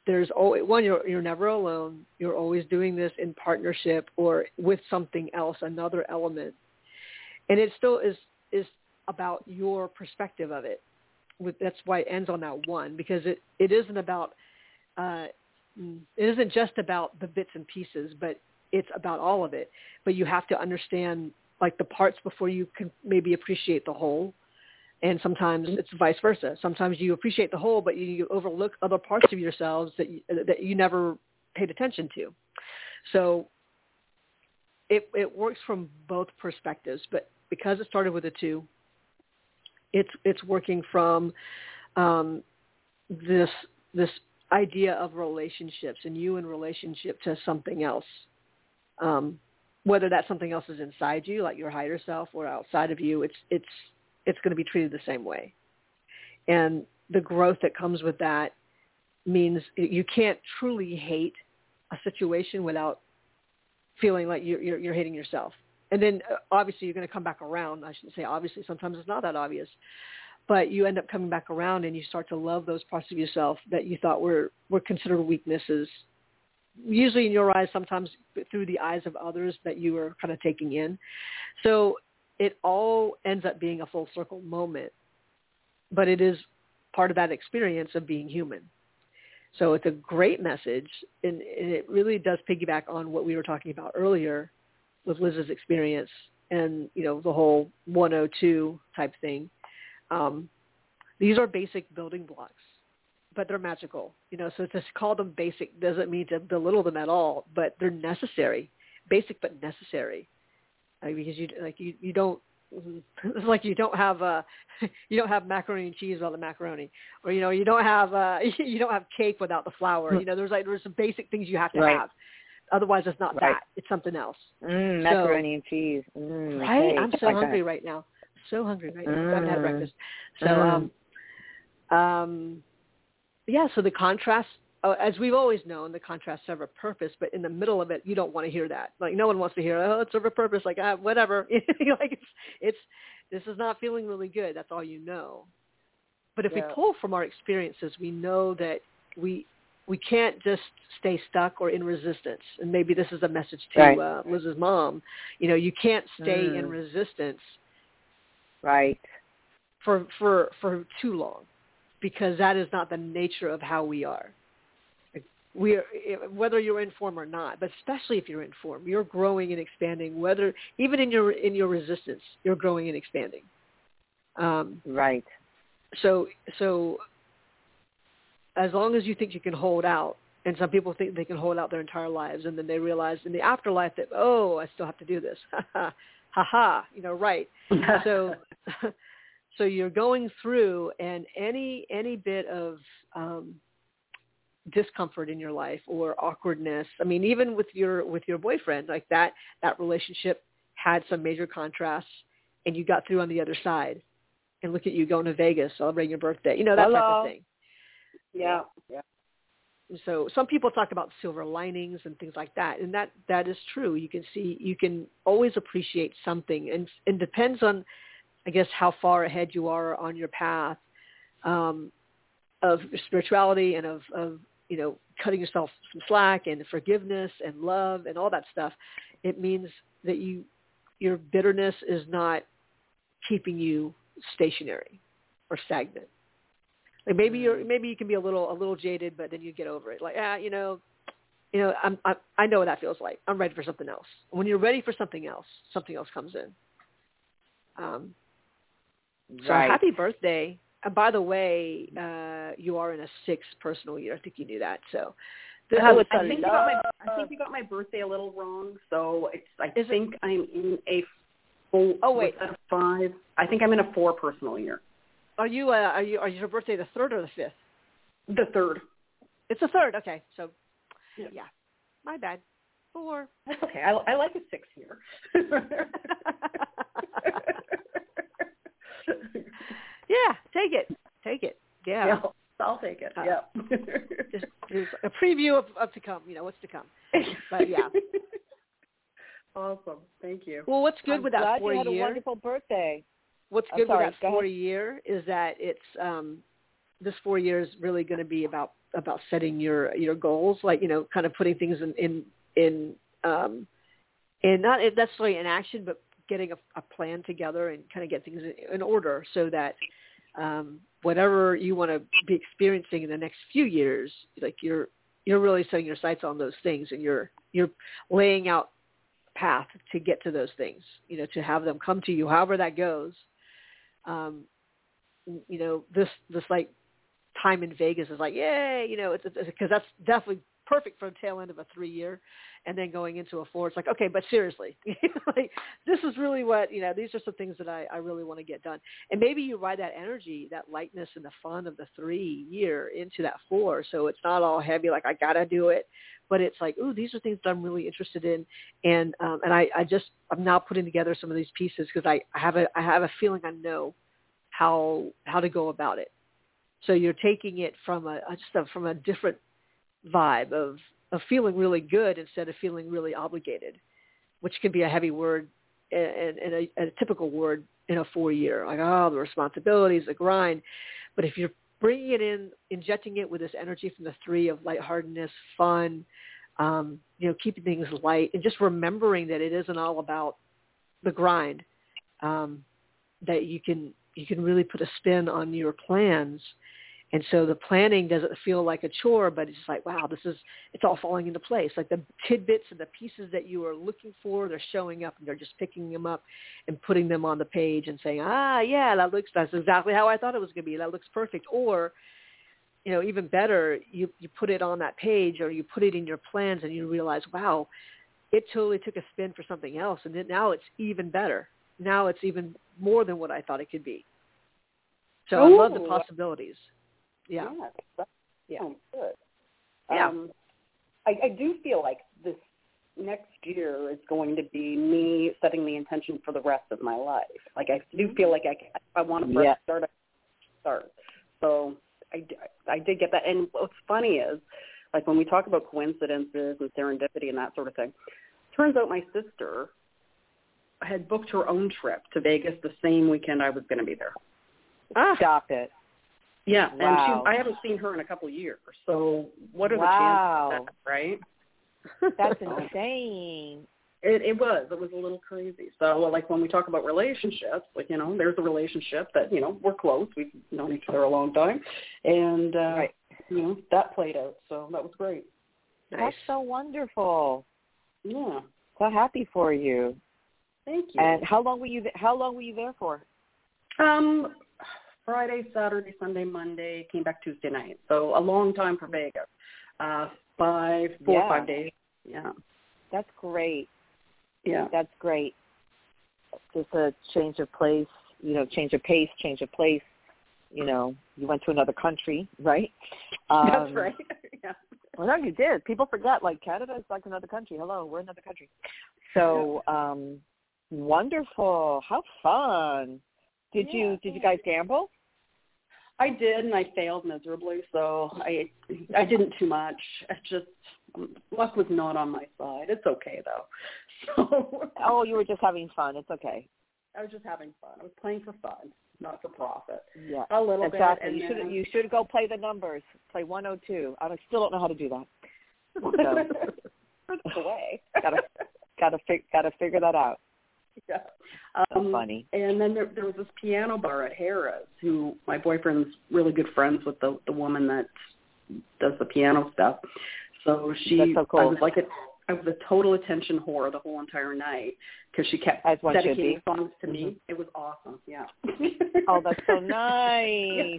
there's always one you're you're never alone. You're always doing this in partnership or with something else another element. And it still is is about your perspective of it with that's why it ends on that one because it it isn't about uh it isn't just about the bits and pieces but it's about all of it. But you have to understand like the parts before you can maybe appreciate the whole. And sometimes it's vice versa. Sometimes you appreciate the whole, but you, you overlook other parts of yourselves that you, that you never paid attention to. So it it works from both perspectives, but because it started with a two, it's it's working from um, this this idea of relationships and you in relationship to something else um, whether that something else is inside you, like your higher self, or outside of you, it's it's it's going to be treated the same way. And the growth that comes with that means you can't truly hate a situation without feeling like you're, you're, you're hating yourself. And then uh, obviously you're going to come back around. I shouldn't say obviously. Sometimes it's not that obvious, but you end up coming back around and you start to love those parts of yourself that you thought were were considered weaknesses usually in your eyes, sometimes through the eyes of others that you are kind of taking in. So it all ends up being a full circle moment, but it is part of that experience of being human. So it's a great message, and, and it really does piggyback on what we were talking about earlier with Liz's experience and you know the whole 102 type thing. Um, these are basic building blocks but they're magical. You know, so to call them basic doesn't mean to belittle them at all, but they're necessary, basic but necessary, like, because you like you you don't. It's like you don't have uh you don't have macaroni and cheese without the macaroni, or you know you don't have uh you don't have cake without the flour. You know, there's like there's some basic things you have to right. have. Otherwise, it's not right. that. It's something else. Mm, macaroni and cheese. Mm, right? Okay. I'm so like hungry that. right now. So hungry right now. I haven't Mm. had breakfast. So Mm. um um yeah, so the contrast, uh, as we've always known, the contrasts serve a purpose, but in the middle of it, you don't want to hear that. Like no one wants to hear, oh, it serves a purpose. Like ah, whatever. like it's, it's, this is not feeling really good. That's all you know. But if Yeah. we pull from our experiences, we know that we we can't just stay stuck or in resistance. And maybe this is a message to Right. uh, Liz's mom. You know, you can't stay in Mm. resistance Right. for for for too long because that is not the nature of how we are we are whether you're in form or not but especially if you're in form you're growing and expanding whether even in your in your resistance you're growing and expanding um Right. so so as long as you think you can hold out and some people think they can hold out their entire lives and then they realize in the afterlife that oh i still have to do this. Ha ha you know right. So so you're going through and any any bit of um discomfort in your life or awkwardness i mean even with your with your boyfriend like that that relationship had some major contrasts and you got through on the other side and look at you going to vegas celebrating your birthday you know that type of thing yeah, yeah. so some people talk about silver linings and things like that and that that is true. You can see you can always appreciate something and it depends on i guess how far ahead you are on your path um of spirituality and of of you know cutting yourself some slack and forgiveness and love and all that stuff. It means that you your bitterness is not keeping you stationary or stagnant like maybe you're maybe you can be a little a little jaded, but then you get over it. Like ah, you know, you know, I'm, I I know what that feels like. I'm ready for something else. When you're ready for something else, something else comes in. Um, so right. happy birthday! And by the way, uh, you are in a sixth personal year. I think you knew that. So Oh, is it's think you got my I think you got my birthday a little wrong. So it's I Is it- think I'm in a four. Oh, wait. was a five. I think I'm in a four personal year. Are you uh, are you are your birthday the third or the fifth? The third. It's the third. Okay, so Yeah. yeah, my bad. Four. That's okay. I, I like a six here. yeah, take it, take it. Yeah. yeah, I'll take it. Uh, yeah. just, just a preview of, of to come. You know what's to come. But yeah. awesome. Thank you. Well, what's good I'm with that glad four you had year? a wonderful birthday. What's good sorry, with that four year is that it's um this four year is really going to be about about setting your your goals like you know kind of putting things in in in um in not necessarily in action but getting a, a plan together and kind of get things in, in order so that um whatever you want to be experiencing in the next few years like you're you're really setting your sights on those things and you're you're laying out path to get to those things you know to have them come to you however that goes um you know this this like time in Vegas is like yay you know it's because that's definitely perfect for a tail end of a three year and then going into a four. It's like okay but seriously like this is really what you know these are some things that I, I really want to get done. And maybe you ride that energy that lightness and the fun of the three year into that four. So it's not all heavy like I gotta do it but it's like ooh these are things that I'm really interested in. And um and I, I just I'm now putting together some of these pieces because I, I have a I have a feeling I know how how to go about it. So you're taking it from a a- just a, from a different vibe of of feeling really good instead of feeling really obligated, which can be a heavy word and, and a, a typical word in a four year, like oh the responsibilities, the grind. But if you're bringing it in, injecting it with this energy from the three of lightheartedness, fun, um, you know, keeping things light, and just remembering that it isn't all about the grind, um, that you can you can really put a spin on your plans and so the planning doesn't feel like a chore, but it's just like, wow, this is, it's all falling into place. Like the tidbits and the pieces that you are looking for, they're showing up and they're just picking them up and putting them on the page and saying, ah, yeah, that looks, that's exactly how I thought it was going to be. That looks perfect. Or, you know, even better, you, you put it on that page or you put it in your plans and you realize, wow, it totally took a spin for something else. And then now it's even better. Now it's even more than what I thought it could be. So I love the possibilities. Yeah. Yes, that Yeah. sounds good. Yeah. Um, I, I do feel like this next year is going to be me setting the intention for the rest of my life. Like I do feel like I, if I want to fresh Yeah. start, I start. So I, d- I did get that. And what's funny is, like when we talk about coincidences and serendipity and that sort of thing, turns out my sister had booked her own trip to Vegas the same weekend I was going to be there. Ah, Stop it. Yeah, Wow. and she, I haven't seen her in a couple of years. So what are Wow. the chances, of that, right? That's insane. It, it was. It was a little crazy. So, well, like when we talk about relationships, like you know, there's a relationship that you know we're close. We've known each other a long time, and uh, Right. you know that played out. So that was great. nice. That's so wonderful. Yeah. So happy for you. Thank you. And how long were you? th- How long were you there for? um, Friday, Saturday, Sunday, Monday, came back Tuesday night. So a long time for Vegas. Uh, five, four Yeah. five days. Yeah. That's great. Yeah. That's great. Just a change of place, you know, change of pace, change of place. You know, you went to another country, right? That's Um, right. yeah. Well, no, you did. People forget, like Canada is like another country. Hello, we're another country. So, um, wonderful. How fun. Did Yeah, you did you guys gamble? I did, and I failed miserably. So I I didn't too much. I just luck was not on my side. It's okay though. So Oh, you were just having fun. It's okay. I was just having fun. I was playing for fun, not for profit. Yeah. A little Exactly. bit. You should you should go play the numbers. Play 102. I still don't know how to do that. The way. gotta gotta fig- gotta figure that out. yeah. So Um, funny. And then there, there was this piano bar at Harrah's who my boyfriend's really good friends with the the woman that does the piano stuff. So she, That's so cool. I was like a, I was a total attention whore the whole entire night because she kept dedicating be. songs to me. Mhm. It was awesome. Yeah. Oh, that's so nice.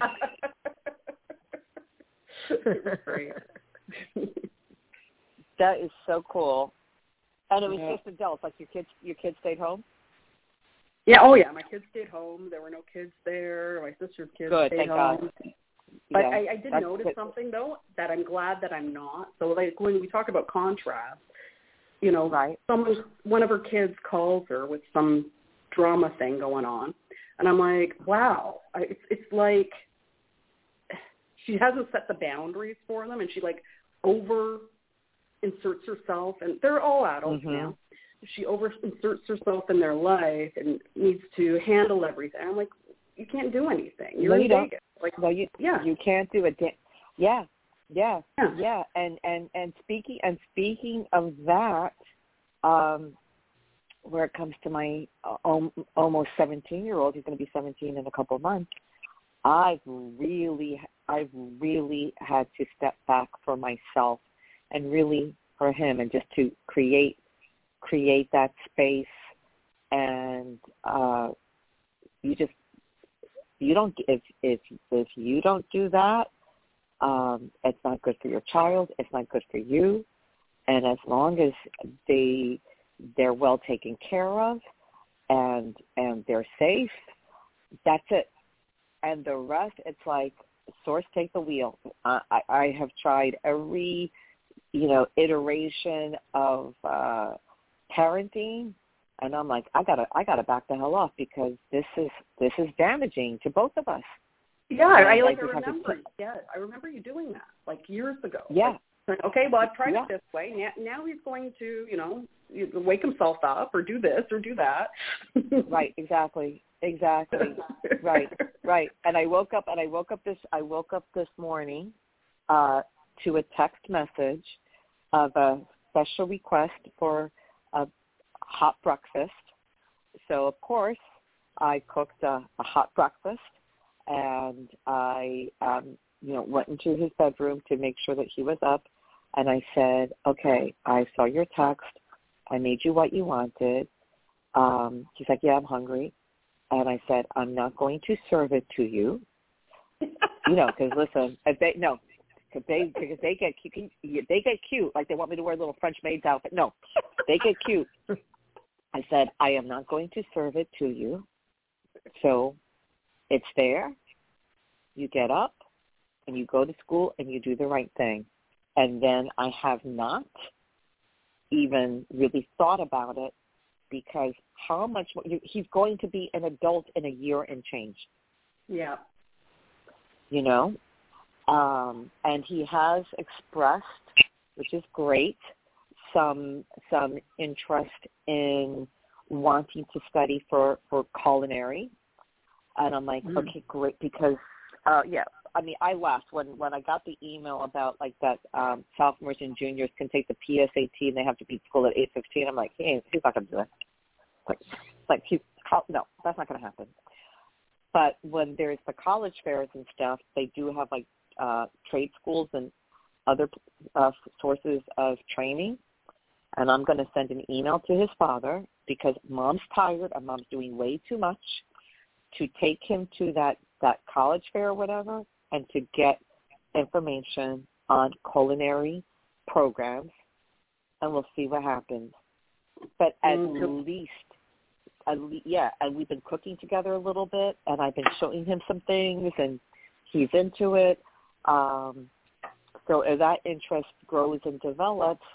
That is so cool. Oh, and it was Yeah. just adults, like your kids your kids stayed home? Yeah, oh yeah, my kids stayed home. There were no kids there. My sister's kids Good, stayed thank home. God. But Yeah, I, I did notice good. something though that I'm glad that I'm not. So like when we talk about contrast, you know, Right. someone one of her kids calls her with some drama thing going on, and I'm like, wow, I, it's it's like she hasn't set the boundaries for them, and she like over inserts herself, and they're all adults Mhm. now. she over inserts herself in their life and needs to handle everything. I'm like, you can't do anything. You're no, in you don't. Vegas. Like, no, you yeah, you can't do it. Yeah, yeah, yeah. yeah. And and and speaking and speaking of that, um, where it comes to my um, almost 17 year old, he's going to be 17 in a couple of months. I've really, I've really had to step back for myself and really for him, and just to create, create that space. And uh, you just, you don't if if if you don't do that, um, it's not good for your child. It's not good for you. And as long as they they're well taken care of and and they're safe that's it and the rest it's like source take the wheel i i have tried every you know iteration of uh parenting and i'm like i gotta i gotta back the hell off because this is this is damaging to both of us yeah i, I like I remember remember yeah i remember you doing that like years ago yeah like, okay well i've tried yeah. it this way now now he's going to you know wake himself up or do this or do that. right, exactly. Exactly. right, right. And I woke up and I woke up this I woke up this morning uh to a text message of a special request for a hot breakfast. So of course I cooked a, a hot breakfast and I um you know went into his bedroom to make sure that he was up and I said, "Okay, I saw your text. I made you what you wanted. Um, he's like, yeah, I'm hungry. And I said, I'm not going to serve it to you. you know, because listen, if they no, because they because they get cute, they get cute like they want me to wear a little French maid's outfit. No, they get cute. I said, I am not going to serve it to you. So it's there. You get up and you go to school and you do the right thing. And then I have not even really thought about it because how much he's going to be an adult in a year and change. Yeah. You know, um, and he has expressed, which is great, some some interest in wanting to study for for culinary, and I'm like, mm. okay, great, because uh, yeah, I mean, I laughed when when I got the email about like that um, sophomores and juniors can take the PSAT and they have to be school at eight fifteen. I'm like, hey, he's not going to do it. Like, like he's no, that's not going to happen. But when there's the college fairs and stuff, they do have like uh, trade schools and other uh, sources of training. And I'm going to send an email to his father because mom's tired and mom's doing way too much to take him to that that college fair or whatever and to get information on culinary programs, and we'll see what happens. But at mm-hmm. least, at least, yeah, and we've been cooking together a little bit, and I've been showing him some things, and he's into it. Um, so as that interest grows and develops,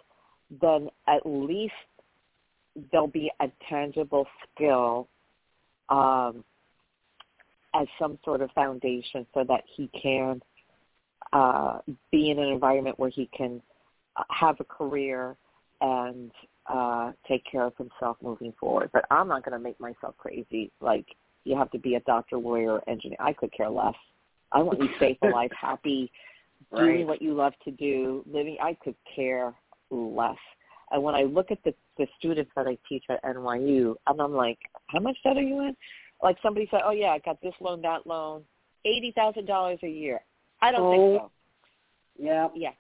then at least there'll be a tangible skill um, as some sort of foundation so that he can uh, be in an environment where he can uh, have a career and uh, take care of himself moving forward. But I'm not going to make myself crazy. Like you have to be a doctor, lawyer, engineer. I could care less. I want you safe, alive, happy, right. doing what you love to do, living. I could care less. And when I look at the the students that I teach at NYU, and I'm like, how much debt are you in? like somebody said, oh yeah, I got this loan, that loan, eighty thousand dollars a year. I don't oh. think so. Yeah. Yeah.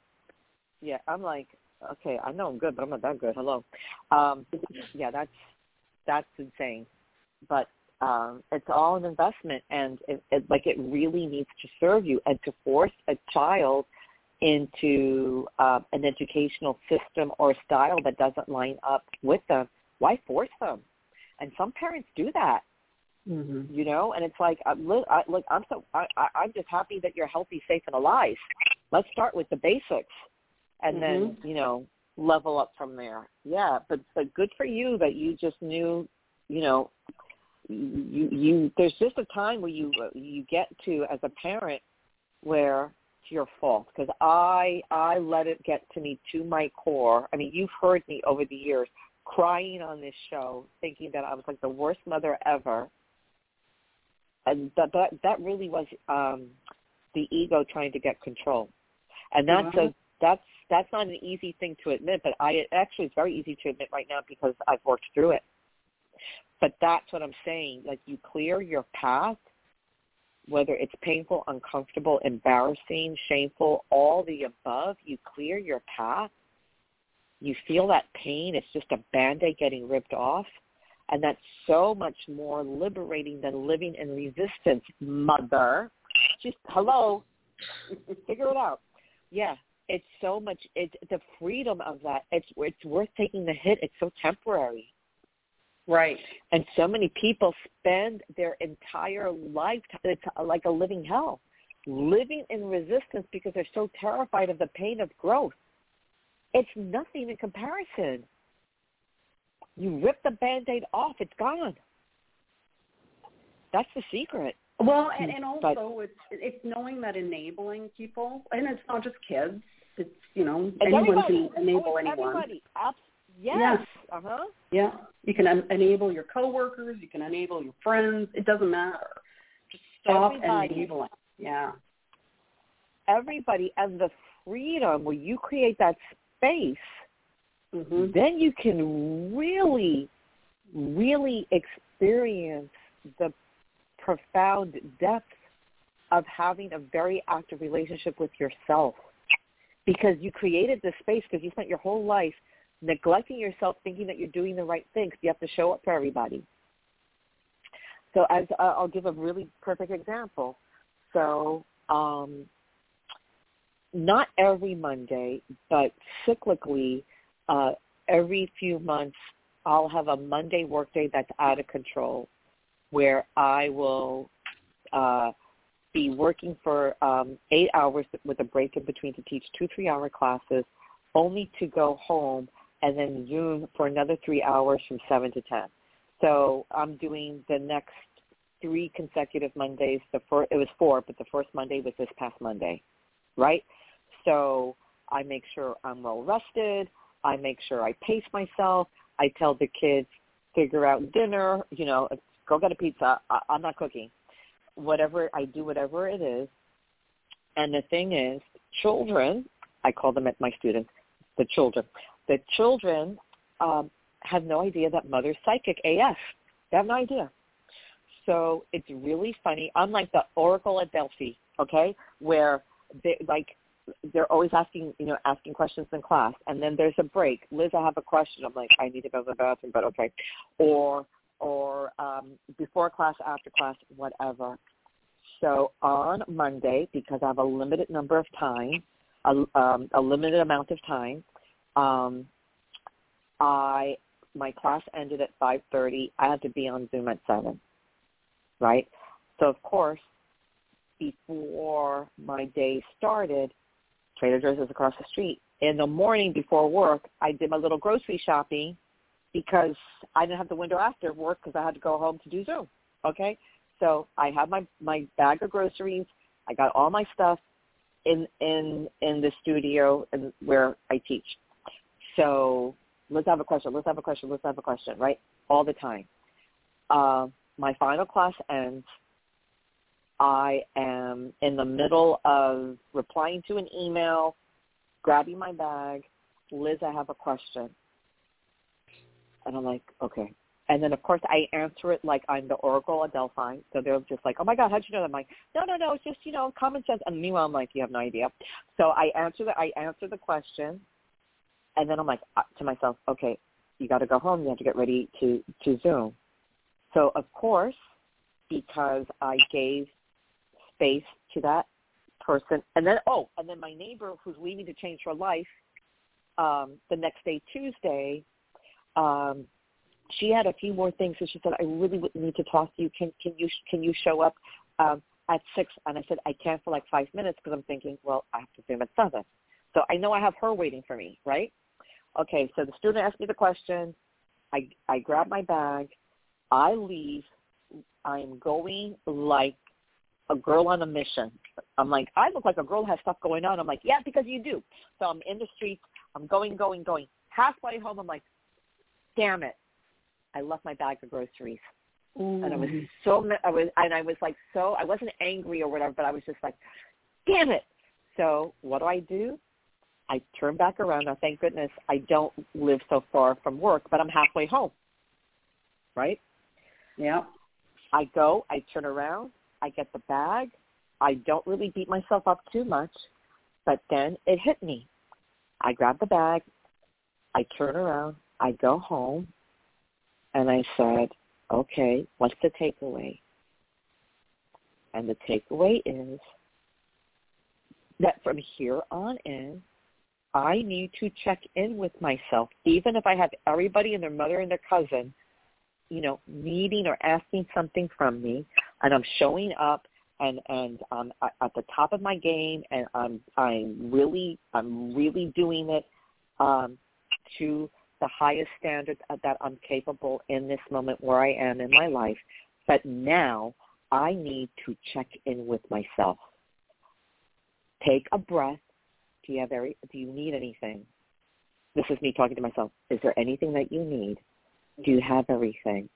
Yeah. I'm like, okay, I know I'm good, but I'm not that good. Hello. Um, yeah, that's that's insane. But um, it's all an investment, and it, it, like it really needs to serve you. And to force a child into uh, an educational system or style that doesn't line up with them, why force them? And some parents do that. Mm-hmm. You know, and it's like, I'm, li- I, look, I'm so, I, I, I'm just happy that you're healthy, safe, and alive. Let's start with the basics, and mm-hmm. then you know, level up from there. Yeah, but but good for you that you just knew, you know, you you. There's just a time where you you get to as a parent where it's your fault because I I let it get to me to my core. I mean, you've heard me over the years crying on this show, thinking that I was like the worst mother ever. And that that, that really was um the ego trying to get control. And that's uh-huh. a that's that's not an easy thing to admit, but I actually it's very easy to admit right now because I've worked through it. But that's what I'm saying. Like you clear your path, whether it's painful, uncomfortable, embarrassing, shameful, all the above, you clear your path. You feel that pain. It's just a band-aid getting ripped off. And that's so much more liberating than living in resistance, mother. Just hello, figure it out. Yeah, it's so much. It's the freedom of that. It's it's worth taking the hit. It's so temporary. Right. And so many people spend their entire life. It's like a living hell, living in resistance because they're so terrified of the pain of growth. It's nothing in comparison. You rip the band-aid off, it's gone. That's the secret. Well, and, and also But- it's it's knowing that enabling people, and it's not just kids. It's you know anyone everybody. can enable anyone. Everybody. Yes. Yes. Uh-huh. Yeah, you can en- enable your coworkers. You can enable your friends. It doesn't matter. Just stop Everybody. enabling. Yeah. Everybody and the freedom where you create that space, Mhm. then you can really, really experience the profound depth of having a very active relationship with yourself. Because you created this space because you spent your whole life neglecting yourself, thinking that you're doing the right things. You have to show up for everybody. So as uh, I'll give a really perfect example. So um, not every Monday, but cyclically, uh, every few months, I'll have a Monday workday that's out of control, where I will uh, be working for um, eight hours with a break in between to teach two three-hour classes, only to go home and then Zoom for another three hours from seven to ten. So I'm doing the next three consecutive Mondays. The first, it was four, but the first Monday was this past Monday, right? So I make sure I'm well rested. I make sure I pace myself. I tell the kids, figure out dinner. You know, go get a pizza. I, I'm not cooking. Whatever I do, whatever it is. And the thing is, children, I call them my students, the children. The children um, have no idea that mother's psychic AF. They have no idea. So it's really funny. I'm the Oracle at Delphi, okay, where they like they're always asking, you know, asking questions in class, and then there's a break. Liz, I have a question. I'm like, I need to go to the bathroom, but okay. Or or um, before class, after class, whatever. So on Monday, because I have a limited number of time, a, um, a limited amount of time, um, I my class ended at 5:30. I had to be on Zoom at seven, right? So of course, before my day started, Trader Joe's is across the street. In the morning before work, I did my little grocery shopping because I didn't have the window after work because I had to go home to do Zoom. Okay, so I had my my bag of groceries. I got all my stuff in in in the studio and where I teach. So let's have a question. Let's have a question. Let's have a question. Right, all the time. Uh, my final class ends. I am in the middle of replying to an email, grabbing my bag. Liz, I have a question. And I'm like, okay. And then, of course, I answer it like I'm the Oracle at Delphi. So they're just like, oh, my God, how'd you know that? I'm like, no, no, no, it's just, you know, common sense. And meanwhile, I'm like, you have no idea. So I answer the, I answer the question. And then I'm like uh, to myself, okay, you got to go home. You have to get ready to, to Zoom. So, of course, because I gave space to that person. And then, oh, and then my neighbor who's leaving to change her life um, the next day, Tuesday, um, she had a few more things. So she said, I really would need to talk to you. Can, can you, can you show up um, at six? And I said, I can't for like five minutes because I'm thinking, well, I have to Zoom at seven. So I know I have her waiting for me, right? Okay, so the student asked me the question. I, I grab my bag. I leave. I'm going like a girl on a mission. I'm like, I look like a girl has stuff going on. I'm like, yeah, because you do. So I'm in the streets. I'm going, going, going. Halfway home, I'm like, damn it, I left my bag of groceries. Ooh. And I was so, I was, and I was like so, I wasn't angry or whatever, but I was just like, damn it. So what do I do? I turn back around. Now, thank goodness I don't live so far from work, but I'm halfway home. Right? Yeah. I go, I turn around, I get the bag. I don't really beat myself up too much, but then it hit me. I grab the bag, I turn around, I go home, and I said, okay, what's the takeaway? And the takeaway is that from here on in, I need to check in with myself, even if I have everybody and their mother and their cousin, you know, needing or asking something from me, and I'm showing up and and I'm at the top of my game, and I'm I'm really I'm really doing it um, to the highest standard that I'm capable in this moment where I am in my life. But now I need to check in with myself. Take a breath. Do you have every, do you need anything? This is me talking to myself. Is there anything that you need? Do you have everything?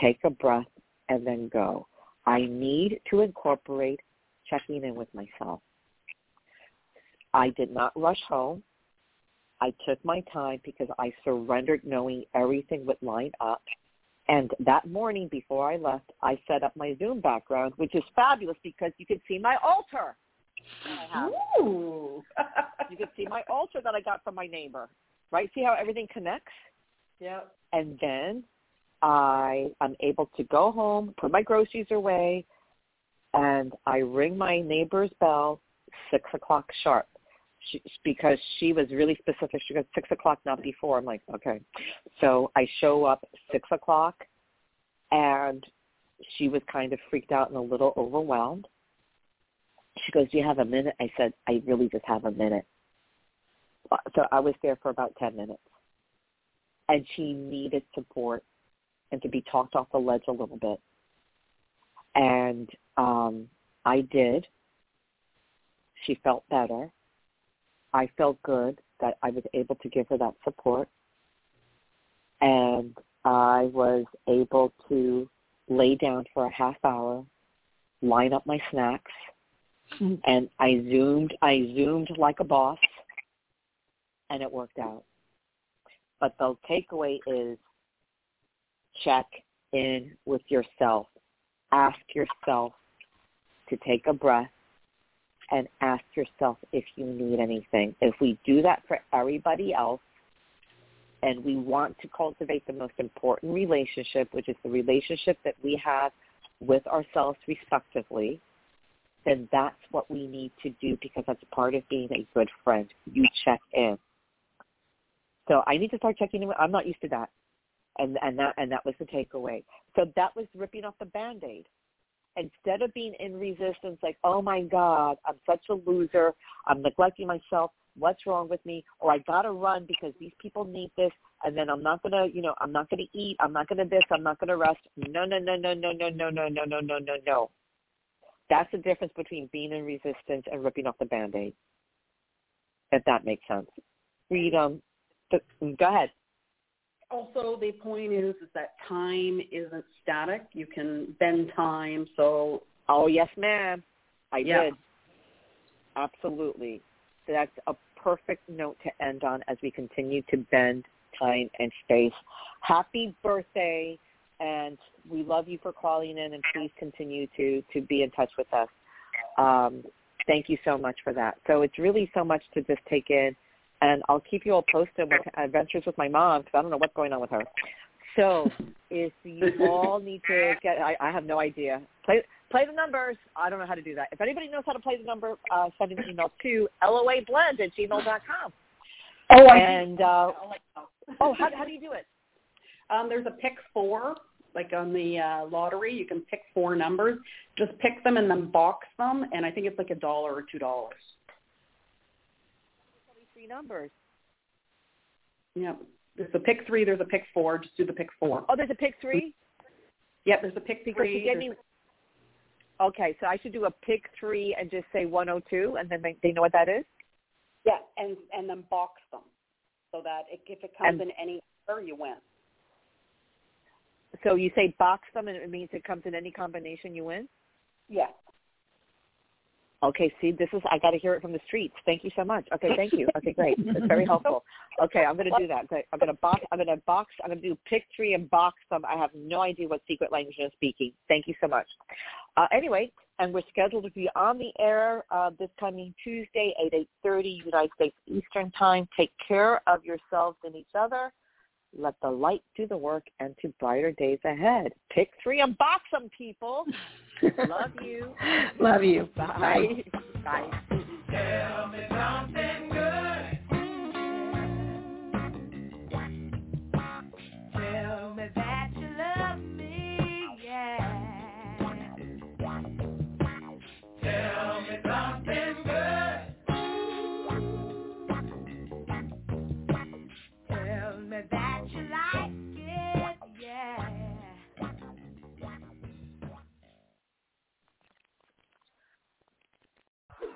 Take a breath and then go. I need to incorporate checking in with myself. I did not rush home. I took my time because I surrendered knowing everything would line up. And that morning before I left, I set up my Zoom background, which is fabulous because you can see my altar. Ooh. you can see my altar that I got from my neighbor. Right? See how everything connects? Yep. And then I am able to go home, put my groceries away, and I ring my neighbor's bell six o'clock sharp she, because she was really specific. She goes six o'clock, not before. I'm like, okay. So I show up six o'clock, and she was kind of freaked out and a little overwhelmed. She goes, "Do you have a minute?" I said, "I really just have a minute." So I was there for about ten minutes, and she needed support and to be talked off the ledge a little bit. And um, I did. She felt better I felt good that I was able to give her that support. And I was able to lay down for a half hour, line up my snacks, and I zoomed I zoomed like a boss and it worked out. But the takeaway is check in with yourself. Ask yourself to take a breath and ask yourself if you need anything. If we do that for everybody else, and we want to cultivate the most important relationship, which is the relationship that we have with ourselves respectively, then that's what we need to do because that's part of being a good friend. You check in. So I need to start checking in. I'm not used to that. And, and that and that was the takeaway. So that was ripping off the band-aid instead of being in resistance like, oh my God, I'm such a loser, I'm neglecting myself, what's wrong with me, or I gotta run because these people need this, and then I'm not gonna, you know, I'm not gonna eat, I'm not gonna this, I'm not gonna rest. No, no, no, no, no, no, no, no, no, no, no, no, no. That's the difference between being in resistance and ripping off the band-aid. If that makes sense. Freedom. Go ahead also the point is is that time isn't static. You can bend time. So oh yes, ma'am, I yeah. did. Absolutely, that's a perfect note to end on as we continue to bend time and space. Happy birthday, and we love you for calling in, and please continue to to be in touch with us. Um, thank you so much for that. So it's really so much to just take in and I'll keep you all posted with adventures with my mom because I don't know what's going on with her. So if you all need to get, I, I have no idea. Play play the numbers. I don't know how to do that. If anybody knows how to play the number, uh, send an email to loablend at gmail.com. Oh, I and uh, oh, how how do you do it? Um, there's a pick four, like on the uh, lottery. You can pick four numbers. Just pick them and then box them, and I think it's like a dollar or two dollars three numbers. Yeah. There's a pick three, there's a pick four. Just do the pick four. Oh, there's a pick three? Yep, there's a pick because three. Gave me, okay, so I should do a pick three and just say 102 and then they, they know what that is? Yeah, and and then box them so that it, if it comes and, in any order, you win. So you say box them, and it means it comes in any combination you win. Yes. Okay, see, this is I got to hear it from the streets. Thank you so much. Okay, thank you. Okay, great. It's very helpful. Okay, I'm going to do that. I'm going to box. I'm going to box. I'm going to do pick three and box them. I have no idea what secret language I'm speaking. Thank you so much. Uh, anyway, and we're scheduled to be on the air uh, this coming Tuesday at 8:30 United States Eastern Time. Take care of yourselves and each other. Let the light do the work and to brighter days ahead. Pick three and box them, people. Love you. Love you. Bye. Bye. Tell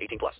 18 plus.